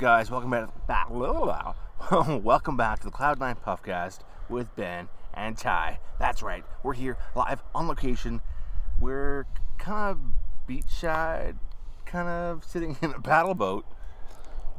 Guys? Welcome back. back welcome back to the Cloud9 Puffcast with Ben and Ty. That's right. We're here live on location. We're kind of beachside, kind of sitting in a paddle boat,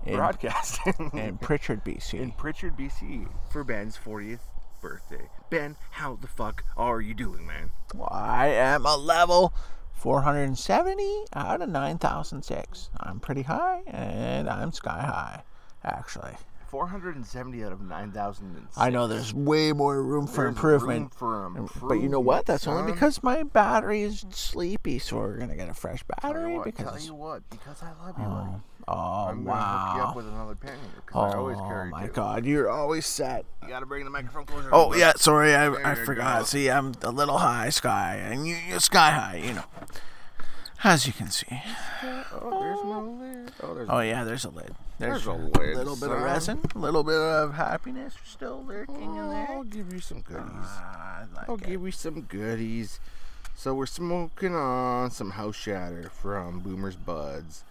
In- broadcasting in Pritchard, BC. in Pritchard, BC, for Ben's 40th birthday. Ben, how the fuck are you doing, man? I am a level 470 out of 9006. I'm pretty high and I'm sky high, actually. 470 out of 9,000. I know there's way more room for There's improvement. room for But you know what? That's only because my battery is sleepy, so we're gonna get a fresh battery what, because tell you what, because I love you, oh, oh I'm gonna hook you up wow. with another pen here because I always Oh my two. god, you're always set. You gotta bring the microphone closer. Oh yeah, sorry, I, There I forgot. go. See, I'm a little high sky, and you, you're sky high, you know. As you can see. Oh, there's no lid. Oh, there's. Oh yeah, there's a lid. There's a a lid, little bit of resin, a little bit of happiness still lurking in there. I'll give you some goodies. Ah, I like I'll it. give you some goodies. So we're smoking on some house shatter from Boomer's Buds.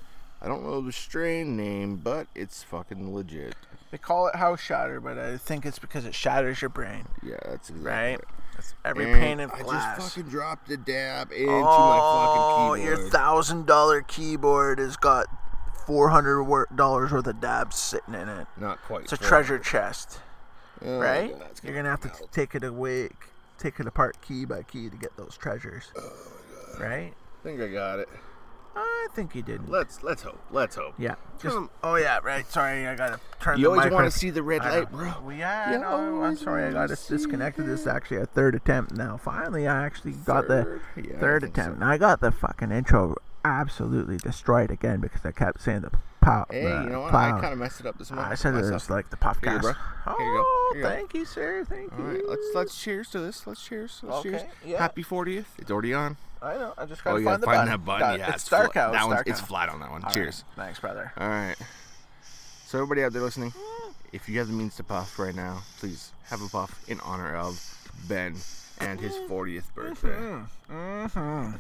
I don't know the strain name, but it's fucking legit. They call it house shatter, but I think it's because it shatters your brain, Yeah, that's exactly right? right. That's every And pane of I just fucking dropped the dab into oh, my fucking oh, keyboard. your thousand dollar keyboard has got four hundred dollars worth of dabs sitting in it. Not quite. It's a treasure chest, Oh, right? God, You're gonna have to melt. take it away, take it apart key by key to get those treasures, Oh, right? I think I got it. I think he did. Let's let's hope. Let's hope. Yeah. Just, Turn 'em- oh yeah, right. Sorry, I gotta turn You the always want to see the red light, bro. Well, yeah, You I know. I'm sorry, I wanna got us disconnected. This is actually a third attempt now. Finally, I actually got the Third? Yeah, third think attempt. so. And I got the fucking intro absolutely destroyed again because I kept saying the pow. Hey, uh, you know what? plow. I kind of messed it up this morning. I said it myself. was like the Here you bro. Oh, Here you go. Here you go. thank you, sir. Thank you. All right, let's let's cheers to this. Let's cheers. Let's cheers. Yeah. Happy 40th. It's already on. I know. I just Oh, gotta you find gotta the find button. that button. Yeah, it's dark fla- out. That one's it's flat on that one. All right. cheers. Thanks, brother. All right. So everybody out there listening, if you have the means to puff right now, please have a puff in honor of Ben and his 40th birthday. Mm-hmm.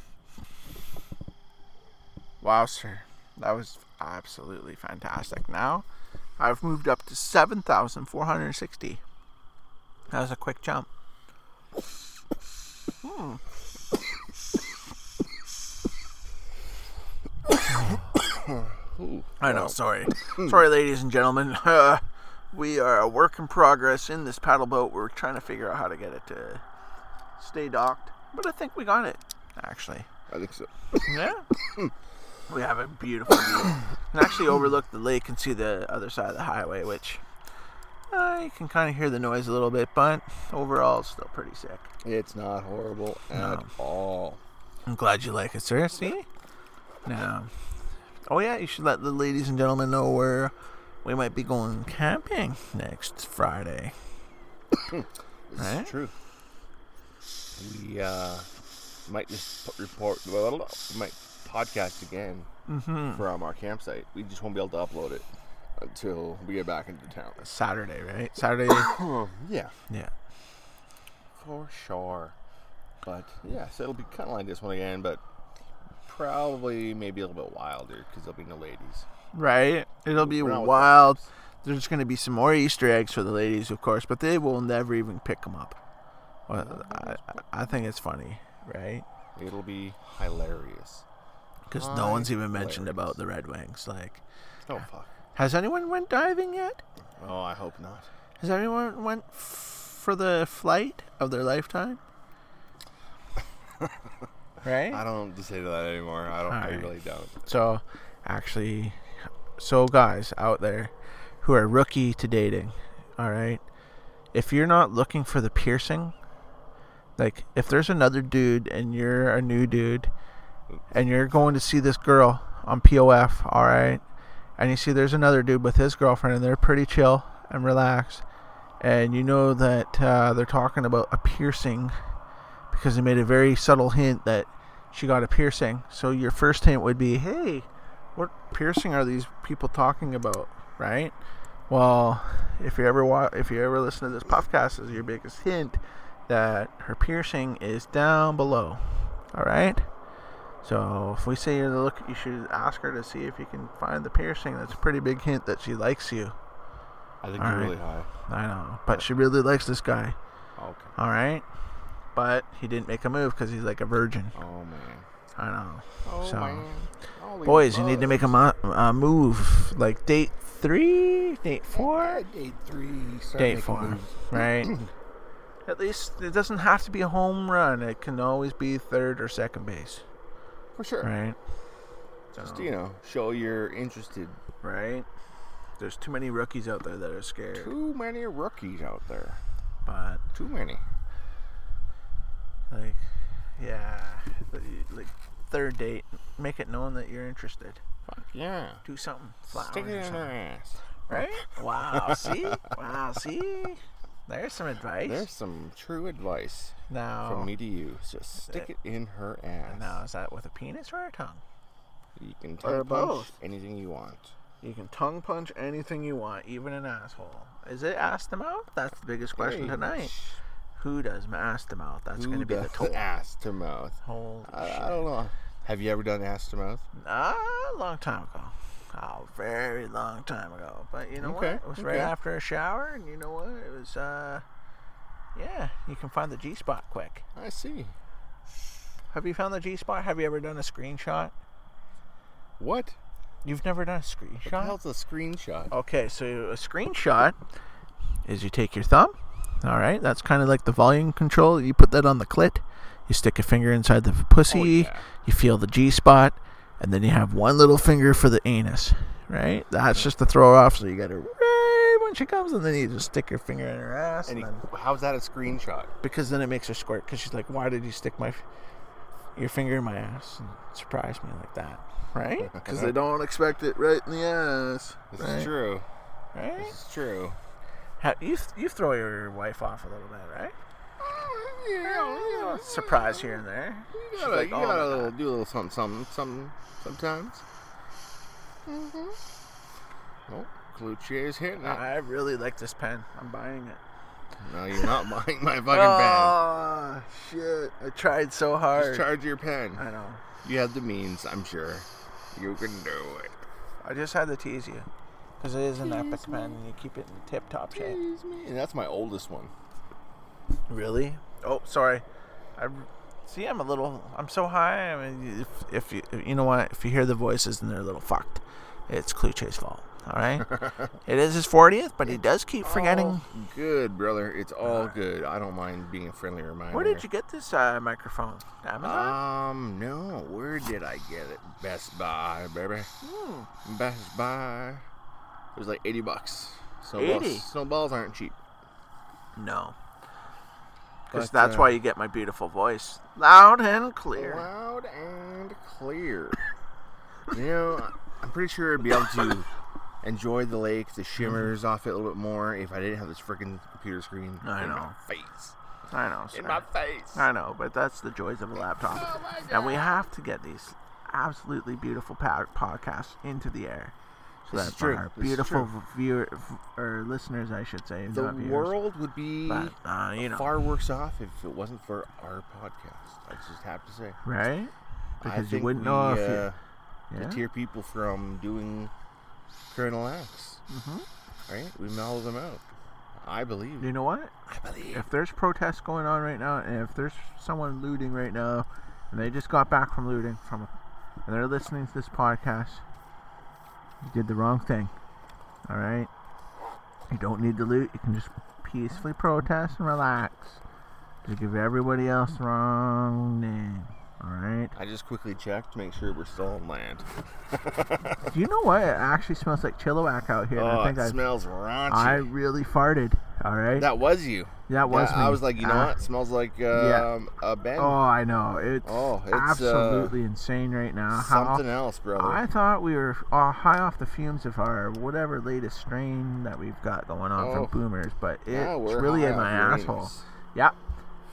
Wow, sir. That was absolutely fantastic. Now, I've moved up to 7,460. That was a quick jump. Hmm. I know, sorry. sorry, ladies and gentlemen. Uh, we are a work in progress in this paddle boat. We're trying to figure out how to get it to stay docked. But I think we got it, actually. I think so. Yeah. we have a beautiful view. Actually overlook the lake and see the other side of the highway, which uh, you can kind of hear the noise a little bit, but overall, it's still pretty sick. It's not horrible at No. all. I'm glad you like it, sir. See? Now, oh yeah, you should let the ladies and gentlemen know where we might be going camping next Friday. This Right? is true. We uh, might just put report, well, we might podcast again Mm-hmm. from our campsite. We just won't be able to upload it until we get back into town. Saturday, right? Saturday. yeah, yeah. for sure. But yeah, so it'll be kind of like this one again, but probably maybe a little bit wilder because there'll be no ladies. Right? It'll be We're not with wild. There's going to be some more Easter eggs for the ladies, of course, but they will never even pick them up. Well, I, I think it's funny, right? It'll be hilarious. Because no one's even mentioned about the Red Wings. Like, Oh fuck. has anyone went diving yet? Oh, I hope not. Has anyone went f- for the flight of their lifetime? right? I don't say that anymore. I don't. I really don't. So, actually, so guys out there who are rookie to dating, all right, if you're not looking for the piercing, like if there's another dude and you're a new dude, and you're going to see this girl on POF, all right, and you see there's another dude with his girlfriend and they're pretty chill and relaxed, and you know that uh, they're talking about a piercing because they made a very subtle hint that she got a piercing. So your first hint would be, "Hey, what piercing are these people talking about?" Right? Well, if you ever wa- if you ever listen to this podcast, is your biggest hint that her piercing is down below. All right. So if we say you look, you should ask her to see if you can find the piercing. That's a pretty big hint that she likes you. I think All you're right. really high. I know, but she really likes this guy. Okay. All right, but he didn't make a move because he's like a virgin. Oh man. I know. Oh So, man. I'll Boys, it you need to make a mo- uh, move. Like date three, date four, Date three. Date four, moves. right? At least it doesn't have to be a home run. It can always be third or second base, For sure. right? Just So- you know, show you're interested. right? There's too many rookies out there that are scared. Too many rookies out there. But Too many. Like, yeah, like third date, make it known that you're interested. Fuck yeah. Do something. Flowers Stick it in her ass. Right? Wow. see? Wow. See? There's some advice. There's some true advice now, from me to you. Just stick it in her ass. now is that with a penis or a tongue? You can Or tongue punch both. anything you want. You can tongue punch anything you want, even an asshole. Is it ass to mouth? That's the biggest question Hey, tonight. Who does ass to mouth? That's going to be the toll. ass to mouth? Holy I, shit. I don't know. Have you ever done ass to mouth? Ah, a long time ago. Oh, very long time ago. But you know Okay, what? It was right after a shower, and you know what? It was, uh, yeah, you can find the G spot quick. I see. Have you found the G spot? Have you ever done a screenshot? What? You've never done a What the screenshot? hell's a screenshot? Okay, so a screenshot is you take your thumb. All right, that's kind of like the volume control. You put that on the clit. You stick a finger inside the pussy. Oh, yeah. You feel the G spot, and then you have one little finger for the anus. Right? That's just to throw her off. So you got to right when she comes, and then you just stick your finger in her ass, And and you, then, how's that a screenshot? because then it makes her squirt. Because she's like, "Why did you stick my your finger in my ass and surprise me like that?" Right? Because they don't expect it right in the ass. This right? is true. Right? This is true. Ha- you you throw your wife off a little bit, right? Yeah, Surprise here and there. You gotta, like, you "Oh, gotta little, do a little something, something, something, sometimes. Mm-hmm. Oh, Cloutier's hitting it. I really like this pen. I'm buying it. No, you're not buying my fucking pen. Oh shit! I tried so hard. Just charge your pen. I know. You have the means, I'm sure. You can do it. I just had to tease you because it is an epic pen, and you keep it in tip-top shape. Excuse me. And that's my oldest one. Really? Oh, sorry. I see. I'm a little. I'm so high. I mean, if if you you know what, if you hear the voices and they're a little fucked, it's Cluche's fault. All right. it is his 40th, but he does keep forgetting. All good, brother. It's all good. I don't mind being a friendly reminder. Where did you get this uh, microphone? Amazon. Um, no. Where did I get it? Best Buy, baby. Hmm. Best Buy. It was like 80 bucks. 80? Snowballs, snowballs aren't cheap. No. Because But, that's uh, why you get my beautiful voice, loud and clear. Loud and clear. you know, I'm pretty sure I'd be able to enjoy the lake, the shimmers off it a little bit more if I didn't have this freaking computer screen I in know. my face. I know. In my face. I know, but that's the joys of a laptop. Oh my and we have to get these absolutely beautiful pa- podcasts into the air. This that is for true. our beautiful true. viewer or listeners, I should say, The world would be but, uh, you know, far worse off if it wasn't for our podcast. I just have to say. right? Because you wouldn't we, know if uh, you. Yeah. deter people from doing criminal acts. hmm Right? We mellow them out. I believe. You know what? I believe. If there's protests going on right now, and if there's someone looting right now, and they just got back from looting from, and they're listening to this podcast, you did the wrong thing. All right. You don't need to loot. You can just peacefully protest and relax. Just give everybody else the wrong name. All right. I just quickly checked to make sure we're still on land. Do you know what? It actually smells like Chilliwack out here. oh, I think it I, smells raunchy. I really farted. All right. that was you. That was Yeah, me. I was like, you know Ah. what? Smells like um, a Ben. Oh, I know. It's, Oh, it's, uh, absolutely insane right now. How- Something else, brother. I thought we were uh, high off the fumes of our whatever latest strain that we've got going on Oh. from Boomers, but it's Yeah, really in my asshole. Uranus. Yeah,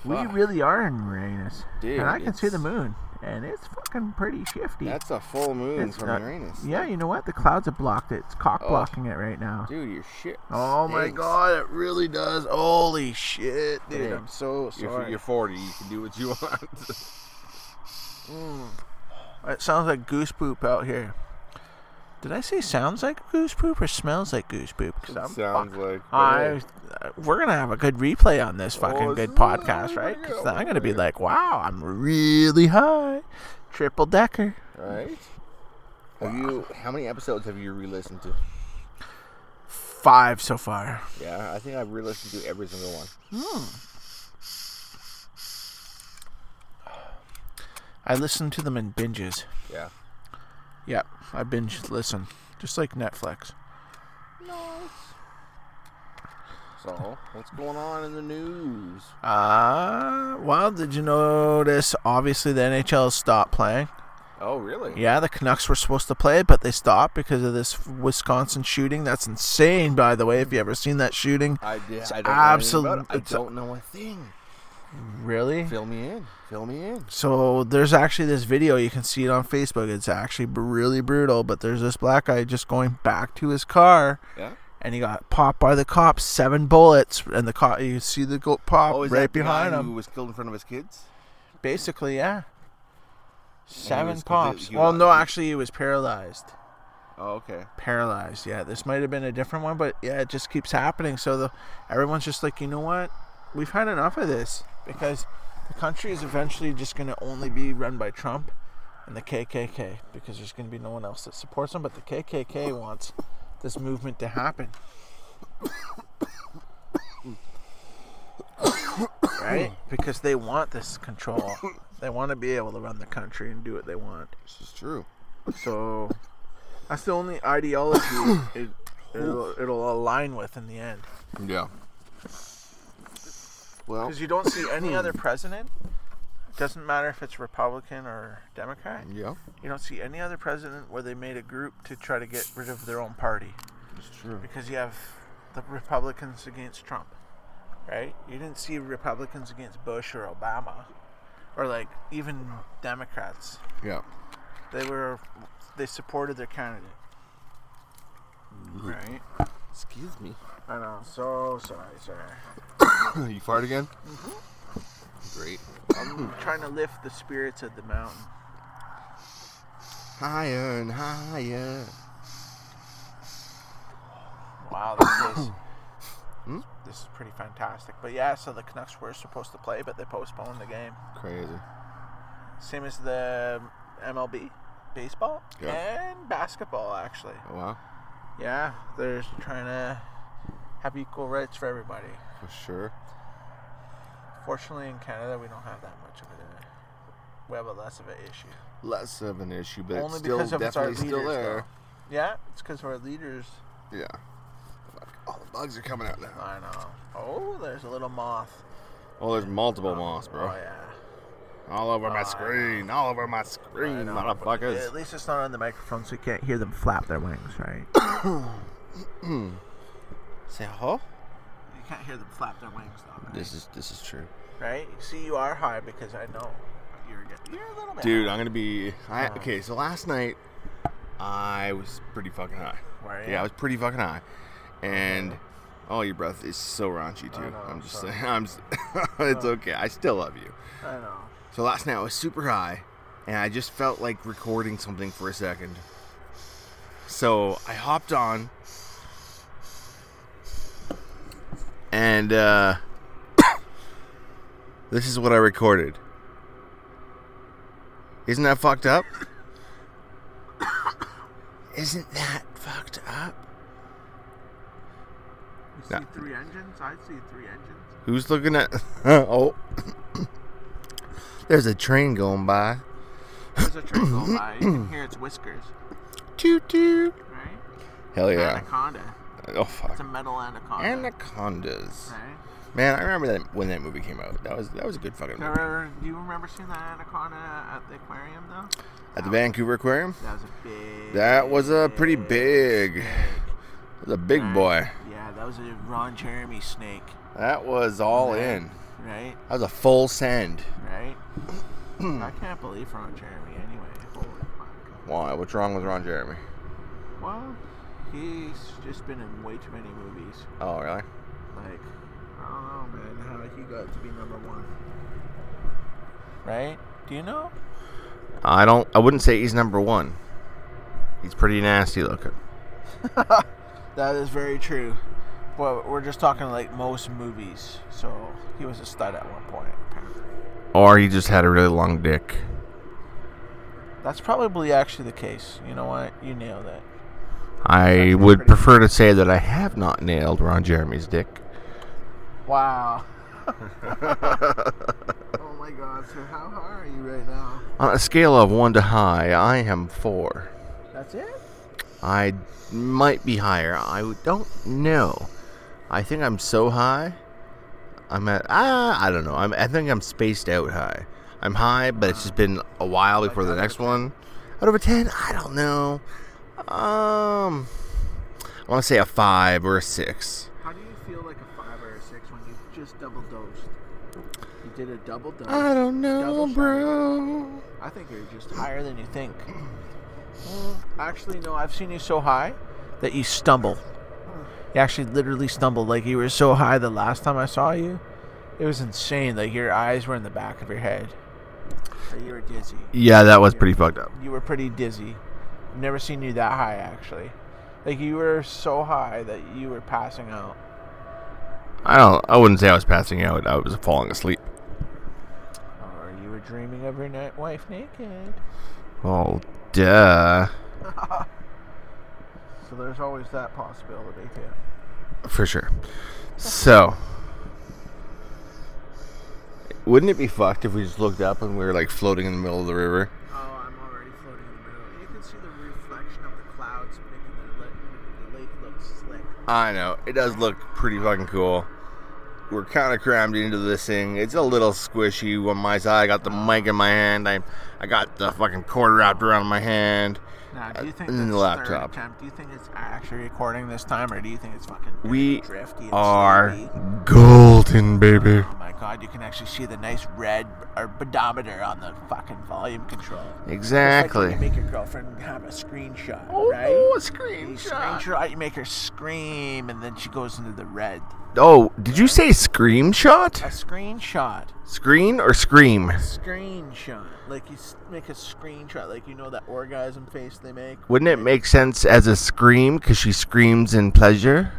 we really are in Uranus, Dude, and I can see the moon, and it's fucking pretty shifty. That's a full moon It's from not- Uranus. yeah, you know what? The clouds have blocked it. It's cock Oh. blocking it right now. Dude, your shit. Oh my god, it really does. Holy shit, dude! Hey, I'm so You're, sorry. you're 40. You can do what you want. Mm. It sounds like goose poop out here. Did I say sounds like goose poop or smells like goose poop? Sounds fuck- like. I, uh, we're gonna have a good replay on this fucking Oh, good it's- podcast, right? 'Cause I'm gonna be like, wow, I'm really high, triple decker. Right. Have you? How many episodes have you re-listened to? Five so far. Yeah, I think I've re-listened to every single one. Hmm. I listen to them in binges. Yeah. Yep, I binge listen, just like Netflix. Nice. So, what's going on in the news? Uh, well, did you notice? Obviously, the NHL stopped playing. Oh, really? Yeah, the Canucks were supposed to play, but they stopped because of this Wisconsin shooting. That's insane, by the way. If you ever seen that shooting, I did. It's I don't absolute- Know it. it's don't know a thing. Really? Fill me in. Fill me in. So there's actually this video. You can see it on Facebook. It's actually really brutal. But there's this black guy just going back to his car, Yeah. and he got popped by the cops. Seven bullets, and the cop. You see the go- pop Oh, right behind him. who was killed in front of his kids? Basically, yeah. Seven pops. Well, no, actually, he was paralyzed. Oh, okay. Paralyzed. Yeah, this might have been a different one, but yeah, it just keeps happening. So the everyone's just like, you know what? We've had enough of this because the country is eventually just going to only be run by Trump and the KKK because there's going to be no one else that supports them. But the KKK wants this movement to happen. right? Because they want this control. They want to be able to run the country and do what they want. This is true. So that's the only ideology it, it'll, it'll align with in the end. Yeah. Well, Because you don't see any other president. Doesn't matter if it's Republican or Democrat. yeah, You don't see any other president where they made a group to try to get rid of their own party. it's true. Because you have the Republicans against Trump, right? You didn't see Republicans against Bush or Obama, or like even Democrats. Yeah. They were, they supported their candidate, mm-hmm. right? Excuse me. I know. So sorry, sorry. you fart again? Mm-hmm. Great. I'm trying to lift the spirits of the mountain. Higher and higher. Wow, this is Hmm? this is pretty fantastic. But yeah, so the Canucks were supposed to play, but they postponed the game. Crazy. Same as the MLB, baseball Yeah. and basketball. Actually, Oh, wow. Yeah, they're trying to have equal rights for everybody. For sure. Fortunately, in Canada, we don't have that much of it. We have a less of an issue. Less of an issue, but Only it's still because of it's our definitely still leaders, there. Yeah, it's because of our leaders. Yeah. All the bugs are coming out now. I know. Oh, there's a little moth. Oh, there's multiple moths, bro. Oh yeah. All over my screen. All over my screen, motherfuckers. At least it's not on the microphone, so you can't hear them flap their wings, right? Say ho? You can't hear them flap their wings, though. Right? This is this is true. right? See, you are high because I know you're getting. You're a little bit. Dude, high. I'm gonna be. I, Oh. okay, so last night I was pretty fucking high. Were you? Yeah, I was pretty fucking high, and oh, your breath is so raunchy too. I know, I'm just sorry. saying. I'm. s- it's oh. okay. I still love you. I know. So last night I was super high, and I just felt like recording something for a second. So I hopped on, and uh, this is what I recorded. Isn't that fucked up? Isn't that fucked up? You see three engines? I see three engines. Who's looking at? oh, there's a train going by. There's a train going by. You can hear its whiskers, Toot toot. right? Hell yeah. Anaconda. Oh fuck. It's a metal anaconda. Anacondas. Right? Man, I remember that when that movie came out. That was that was a good fucking movie. Remember, do you remember seeing that anaconda at the aquarium though? At the Vancouver Aquarium. That was a big. That was a pretty big, the big Right? boy. Yeah, that was a Ron Jeremy snake, That was all Right. in. Right? That was a full send. Right? I can't believe Ron Jeremy anyway. Holy fuck. Why? What's wrong with Ron Jeremy? Well, he's just been in way too many movies. Oh really? Like, I don't know, man, how he got to be number one. Right? Do you know? I don't. I wouldn't say he's number one. He's pretty nasty looking. That is very true. But we're just talking like most movies. So he was a stud at one point, apparently. Or he just had a really long dick. That's probably actually the case. You know what? You nailed it. I would pretty- prefer to say that I have not nailed Ron Jeremy's dick. Wow. oh my god, so how high are you right now? On a scale of one to high, I am four. That's it? I might be higher. I don't know. I think I'm so high. I'm at ah, I don't know. I'm I think I'm spaced out high. I'm high, but it's just been a while before the next one. Out of a ten, I don't know. Um, I want to say a five or a six. How do you feel like a five or a six when you just double dosed? You did a double dose. I don't know, bro. I think you're just higher than you think. Actually, no, I've seen you so high that you stumble. You actually literally stumbled. Like you were so high the last time I saw you. It was insane. Like your eyes were in the back of your head. Or you were dizzy. Yeah, that was pretty fucked up. You were pretty dizzy. I've never seen you that high, actually. Like you were so high that you were passing out. I don't. I wouldn't say I was passing out. I was falling asleep. Or you were dreaming of your wife naked. Oh, duh. So there's always that possibility, too. For sure. So, wouldn't it be fucked if we just looked up and we were like floating in the middle of the river? Oh, I'm already floating in the middle. You can see the reflection of the clouds making the, the lake look slick. I know. It does look pretty fucking cool. We're kind of crammed into this thing. It's a little squishy on my side. I got the mic in my hand. I, I got the fucking cord wrapped around my hand. Now, do you uh, think in this the third laptop. attempt, do you think it's actually recording this time, or do you think it's fucking We drifty are golden, baby. Oh my god, you can actually see the nice red or pedometer on the fucking volume control. Just like Exactly. you make your girlfriend have a screenshot, Oh, right? a You screenshot. screenshot, you make her scream, and then she goes into the red. Oh, did you say screenshot? A screenshot. Screen or scream? Screenshot. Like you s- make a screenshot, like you know that orgasm face they make. Wouldn't it make sense as a scream because she screams in pleasure?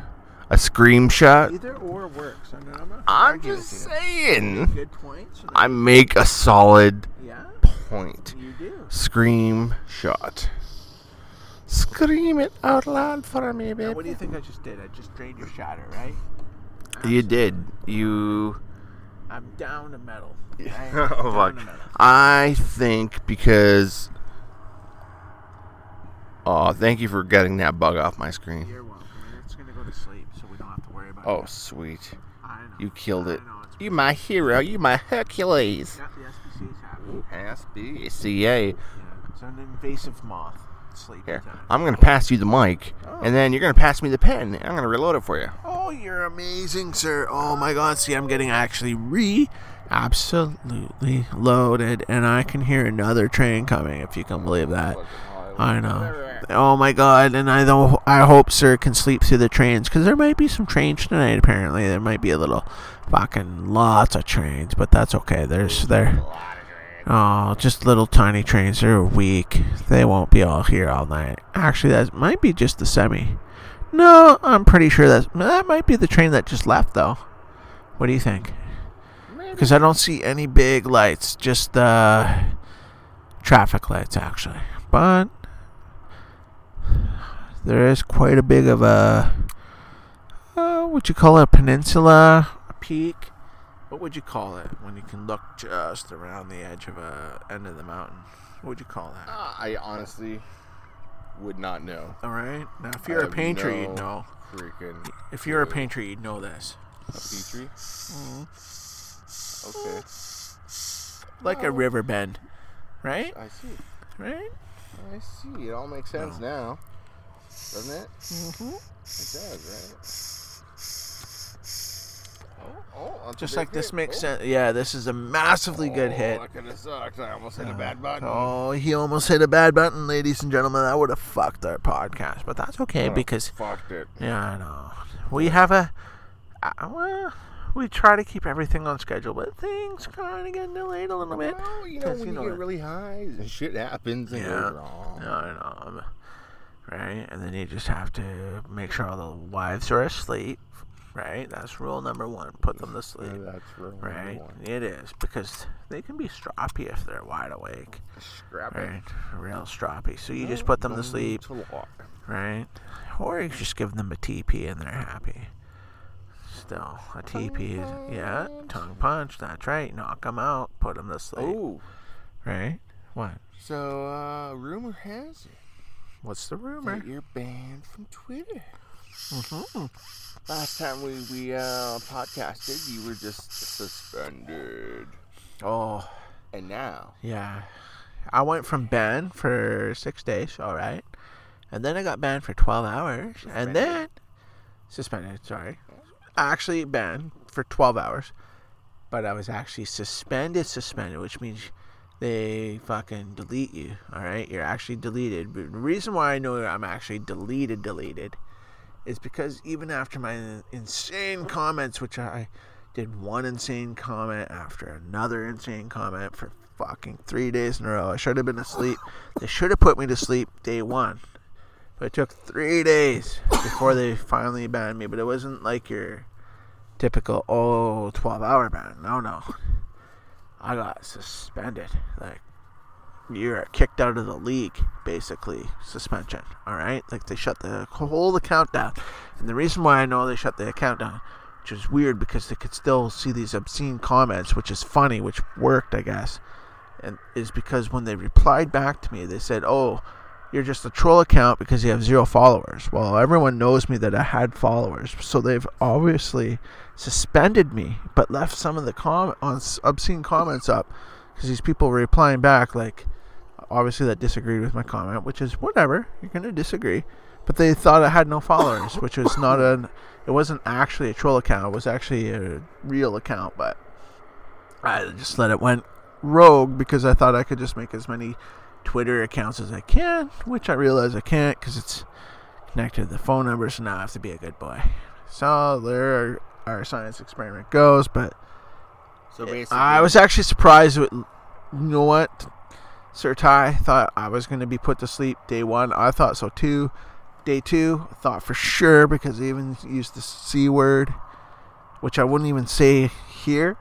A screenshot? Either or works. I mean, I'm, not I'm arguing just with you. saying. Good point. So I make a solid yeah, point. you do. Scream shot. Scream it out loud for me, Now, what do you think I just did? I just drained your shatter, right? You did. You. I'm down to metal. oh, fuck. I think because. Oh, thank you for getting that bug off my screen. You're welcome. It's gonna go to sleep, so we don't have to worry about oh, it. Oh, sweet. I know. You killed I it. know, You my hero. You my Hercules. Yeah, the SPCA's happy. SBCA. Yeah, it's an invasive moth. Sleepy Here, time. I'm gonna pass you the mic, oh. and then you're gonna pass me the pen. and I'm gonna reload it for you. Oh, you're amazing, sir. Oh my god, see, I'm getting actually re absolutely loaded, and I can hear another train coming, if you can believe that. I know. Oh my god, and I don't I hope sir can sleep through the trains because there might be some trains tonight apparently. There might be a little fucking lots of trains, but that's okay. There's there Oh, just little tiny trains. They're weak. They won't be all here all night. Actually, that might be just the semi. No, I'm pretty sure that that might be the train that just left, though. What do you think? Because I don't see any big lights, just uh, traffic lights, actually. But there is quite a big of a uh, what you call it, a peninsula, a peak. What would you call it when you can look just around the edge of a end of the mountain? What would you call that? Uh, I honestly would not know. All right. Now, if you're a painter, no you'd know. Freaking If you're a painter, you'd know this. a Petrie. Mm-hmm. Okay, Like a river bend, right? I see. Right. I see. It all makes sense now, doesn't it? Mm-hmm. It does, right? Oh, oh, Just like this hit. makes sense. Yeah, this is a massively good Oh, hit. That could have sucked. I almost hit a bad button. Oh, he almost hit a bad button, ladies and gentlemen. That would have fucked our podcast, but that's okay because fucked it. yeah, I know we have a. Uh, well, we try to keep everything on schedule, but things kind of get delayed a little bit. You know, when you you, know get it. really high, and shit happens and Yeah. goes wrong. No, I know. Right? And then you just have to make sure all the wives are asleep. Right? That's rule number one. Put them to sleep. Yeah, that's number Right? one. It is. Because they can be stroppy if they're wide awake. Scrap it. Right? Real stroppy. So you just put them to sleep. Right? Or you just give them a TP and they're happy. Still, a TP is, yeah, tongue punch. That's right. Knock them out. Put them to sleep. Oh, Right? What? so uh, rumor has it What's the rumor? that you're banned from Twitter. Hmm Last time we we uh, podcasted, you were just suspended, Oh, and now yeah. I went from banned for six days, all right. And then I got banned for 12 hours. And then suspended, sorry. Actually banned for 12 hours. But I was actually suspended, suspended, which means they fucking delete you, all right? You're actually deleted. But the reason why I know I'm actually deleted, deleted, is because even after my insane comments, which I did one insane comment after another insane comment for fucking three days in a row. I should have been asleep. They should have put me to sleep day one. But it took three days before they finally banned me. But it wasn't like your typical, oh, 12 hour ban. No, no. I got suspended. Like, you're kicked out of the league, basically. Suspension. All right? Like, they shut the whole account down. And the reason why I know they shut the account down, which is weird because they could still see these obscene comments, which is funny, which worked, I guess, and is because when they replied back to me, they said, "Oh, you're just a troll account because you have zero followers." Well, everyone knows me that I had followers, so they've obviously suspended me, but left some of the com- obscene comments up because these people were replying back like, obviously that disagreed with my comment, which is whatever. You're gonna disagree, but they thought I had no followers, which was not an. It wasn't actually a troll account. It was actually a real account, but I just let it went rogue because I thought I could just make as many Twitter accounts as I can, which I realize I can't because it's connected to the phone number. So now I have to be a good boy. So there our science experiment goes, but so basically, I was actually surprised with. You know what? Sir Ty thought I was going to be put to sleep day one. I thought so too. Day two, I thought for sure because they even used the C word, which I wouldn't even say here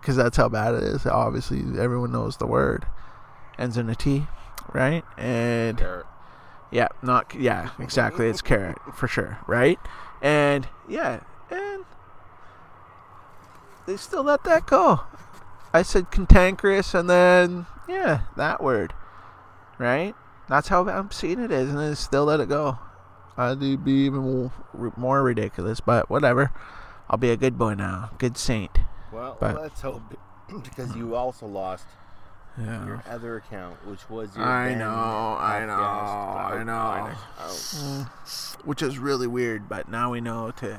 because that's how bad it is. Obviously, everyone knows the word. Ends in a T, right? And There. yeah, not yeah, exactly. It's carrot for sure, right? And yeah, and they still let that go. I said cantankerous, and then yeah, that word, right? That's how I'm seeing it is, and they still let it go. I'd be even more, ridiculous, but whatever. I'll be a good boy now, good saint. Well, But- let's hope because you also lost Yeah. your other account, which was your. I know, I know, I know. Mm, which is really weird, but now we know to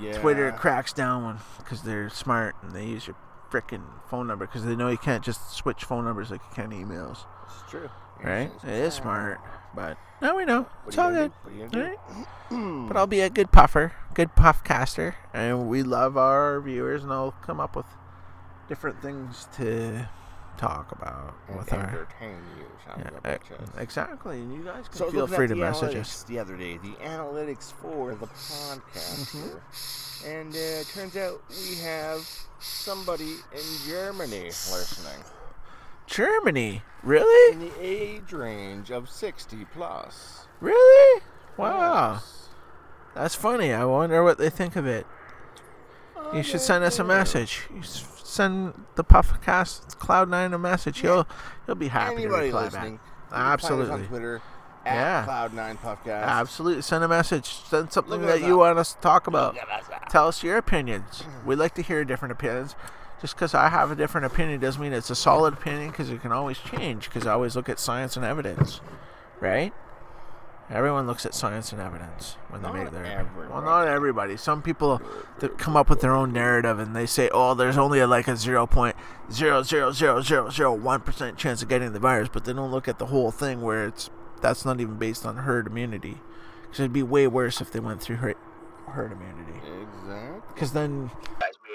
Yeah. Twitter cracks down because they're smart and they use your frickin' phone number because they know you can't just switch phone numbers like you can emails, It's true. right? It's- It is smart, but now we know What it's all good. do? What are you gonna do? Right? But I'll be a good puffer, good puffcaster, and we love our viewers, and I'll come up with different things to talk about And with our. entertain you, Yeah, of a bitches. exactly, and you guys can So feel free to message us. the other day, the analytics for the podcaster, and uh, it turns out we have somebody in Germany listening Germany, really, in the age range of 60 plus. really? Wow, Yes. that's funny. I wonder what they think of it. You should send us a message. Send the Puffcast Cloud Nine a message. He'll he'll be happy Anybody to reply listening, back. you can find us Absolutely. on Twitter at Yeah. Cloud9 Puffcast. Absolutely, send a message. Send something Look that you up. want us to talk about. Us. Tell us your opinions. Mm. We'd like to hear different opinions. Just because I have a different opinion doesn't mean it's a solid opinion because it can always change because I always look at science and evidence. Right? Everyone looks at science and evidence when they Not make their Well, not everybody. Some people that come up with their own narrative and they say, "Oh, there's only a, like a zero point zero zero zero zero zero one percent chance of getting the virus," but they don't look at the whole thing where it's that's not even based on herd immunity. Because it'd be way worse if they went through herd, herd immunity. Exactly. Because then guys, we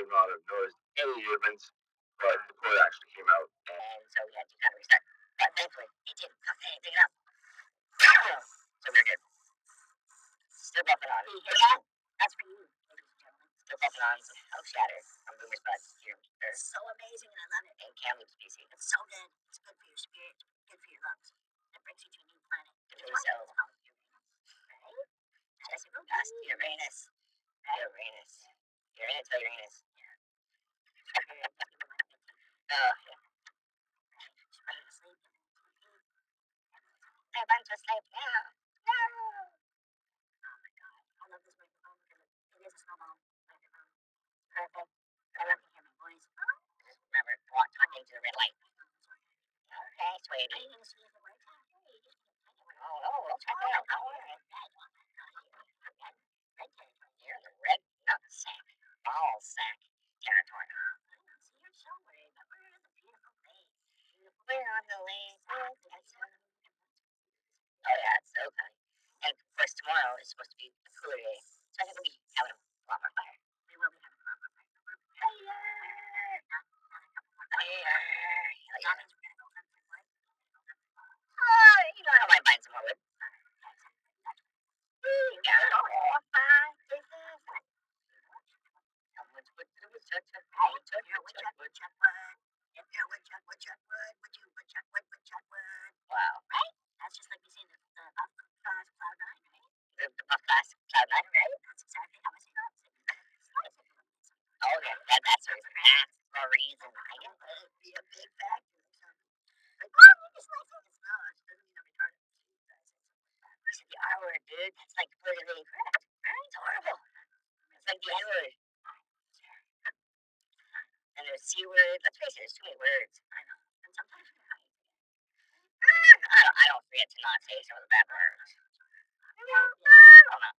any humans, but the quote actually came out. and so we had to kind of restart. But thankfully, it didn't cost anything up. so we're good. Bumping. You that? That's for you, ladies and gentlemen. Still bumping on health shatter from Boomer's Buds here. It's so amazing, and I love it. And Kamloops, BC. It's so good. It's good for your spirit. Good for your lungs. It brings you to a new planet. For your cells. Right? Jesse Dust, Uranus. Uranus. Uranus, tell Uranus. Yeah. oh, yeah. Just ready to sleep. I want to sleep now. No. Oh my god. I love this microphone because it is a snowball microphone. I remember, talking to the red light. Okay, sweetie. You going see? Oh, we'll check it out. Territory. You're the red. Ball sack territory. I. But we're on the lake. Oh yeah, it's so funny. And of course tomorrow is supposed to be a cooler day. So I think we'll be having a lot more fire. We will be having a lot more fire. Fire! Fire! That means we're gonna go hunt for wood. Uh, you know, I don't mind buying some more wood. You got it all fine. Someone's put to the woodchuck, chuck, woodchuck, woodchuck, woodchuck, wood. If you're a woodchuck, woodchuck, wood, would you woodchuck, wood, woodchuck, wood? Wow. Right? That's just like you say the, the Puff Class Cloud 9, right? The, the Puff Class Cloud 9, right? That's exactly how I say that. Oh, okay. That, that's the reason. That's the reason. I get it. It'd be a big factor or something. Like, oh, you just like it. It's not. It doesn't mean I'm retarded. I said the R word, dude. That's like politically correct. Right? It's horrible. It's like the N word. And there's C word. Let's face it, there's too many words. I know. And sometimes I. Ah, I don't, I don't forget to not say some of the bad words. I don't know. I don't know.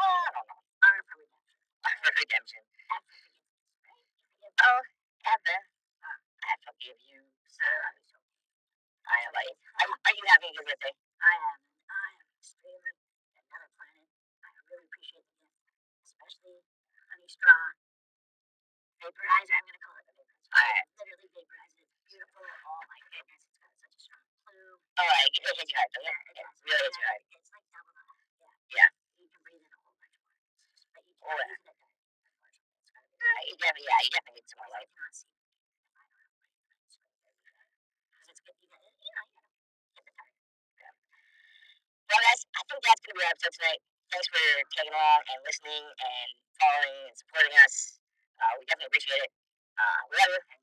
I don't know. R for redemption. R for redemption. F for forgiveness, right? You forgive Oh, Evan. I forgive you. son. I am like, are, you- are you having a good birthday? I am. I am extremely another planet. I really appreciate the gift, especially honey straw vaporizer. I'm gonna call it the vaporizer. I literally vaporized it. It's beautiful. Oh my goodness, it's got such a strong plume. Oh, it, it hits you hard, doesn't it? Yeah, it It does. really hits you hard. It's like double the yeah. Yeah. You can breathe in a whole bunch more. It's just, but you Oh, can't yeah. use it at night, unfortunately. It's gotta be Uh, you definitely, yeah, you definitely need some more I light. cannot see if I don't have light. It's right there. Because it's good. You you know, you gotta hit the target. Well, guys, I think that's going to be our episode tonight. Thanks for tagging along and listening and following and supporting us. Uh, we definitely appreciate it. Uh, we love you.